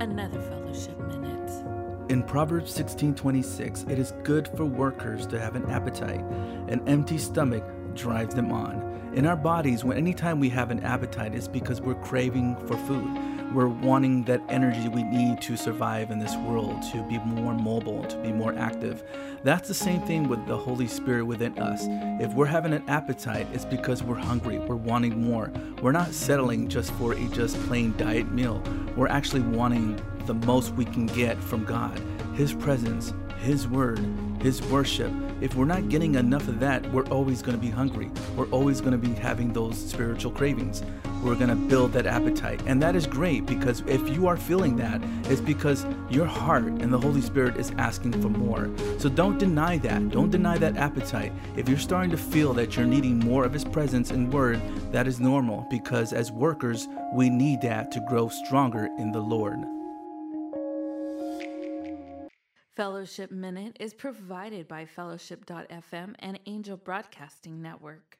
another fellowship minute. In Proverbs 16:26, it is good for workers to have an appetite. An empty stomach drives them on. In our bodies, when anytime we have an appetite, it's because we're craving for food. We're wanting that energy we need to survive in this world, to be more mobile, to be more active. That's the same thing with the Holy Spirit within us. If we're having an appetite, it's because we're hungry, we're wanting more. We're not settling just for a just plain diet meal. We're actually wanting the most we can get from God, His presence, His Word, His worship. If we're not getting enough of that, we're always going to be hungry. We're always going to be having those spiritual cravings. We're going to build that appetite. And that is great because if you are feeling that, it's because your heart and the Holy Spirit is asking for more. So don't deny that. Don't deny that appetite. If you're starting to feel that you're needing more of His presence and Word, that is normal because as workers, we need that to grow stronger in the Lord. Fellowship Minute is provided by Fellowship.fm and Angel Broadcasting Network.